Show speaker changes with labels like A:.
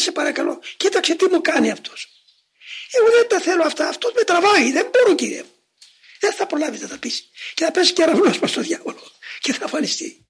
A: σε παρακαλώ, κοίταξε τι μου κάνει αυτός. Εγώ δεν τα θέλω αυτά, αυτός με τραβάει, δεν μπορώ κύριε μου. Δεν θα προλάβεις να τα πεις. Και θα πέσει και αραβλό προ το διάβολο και θα εμφανιστεί.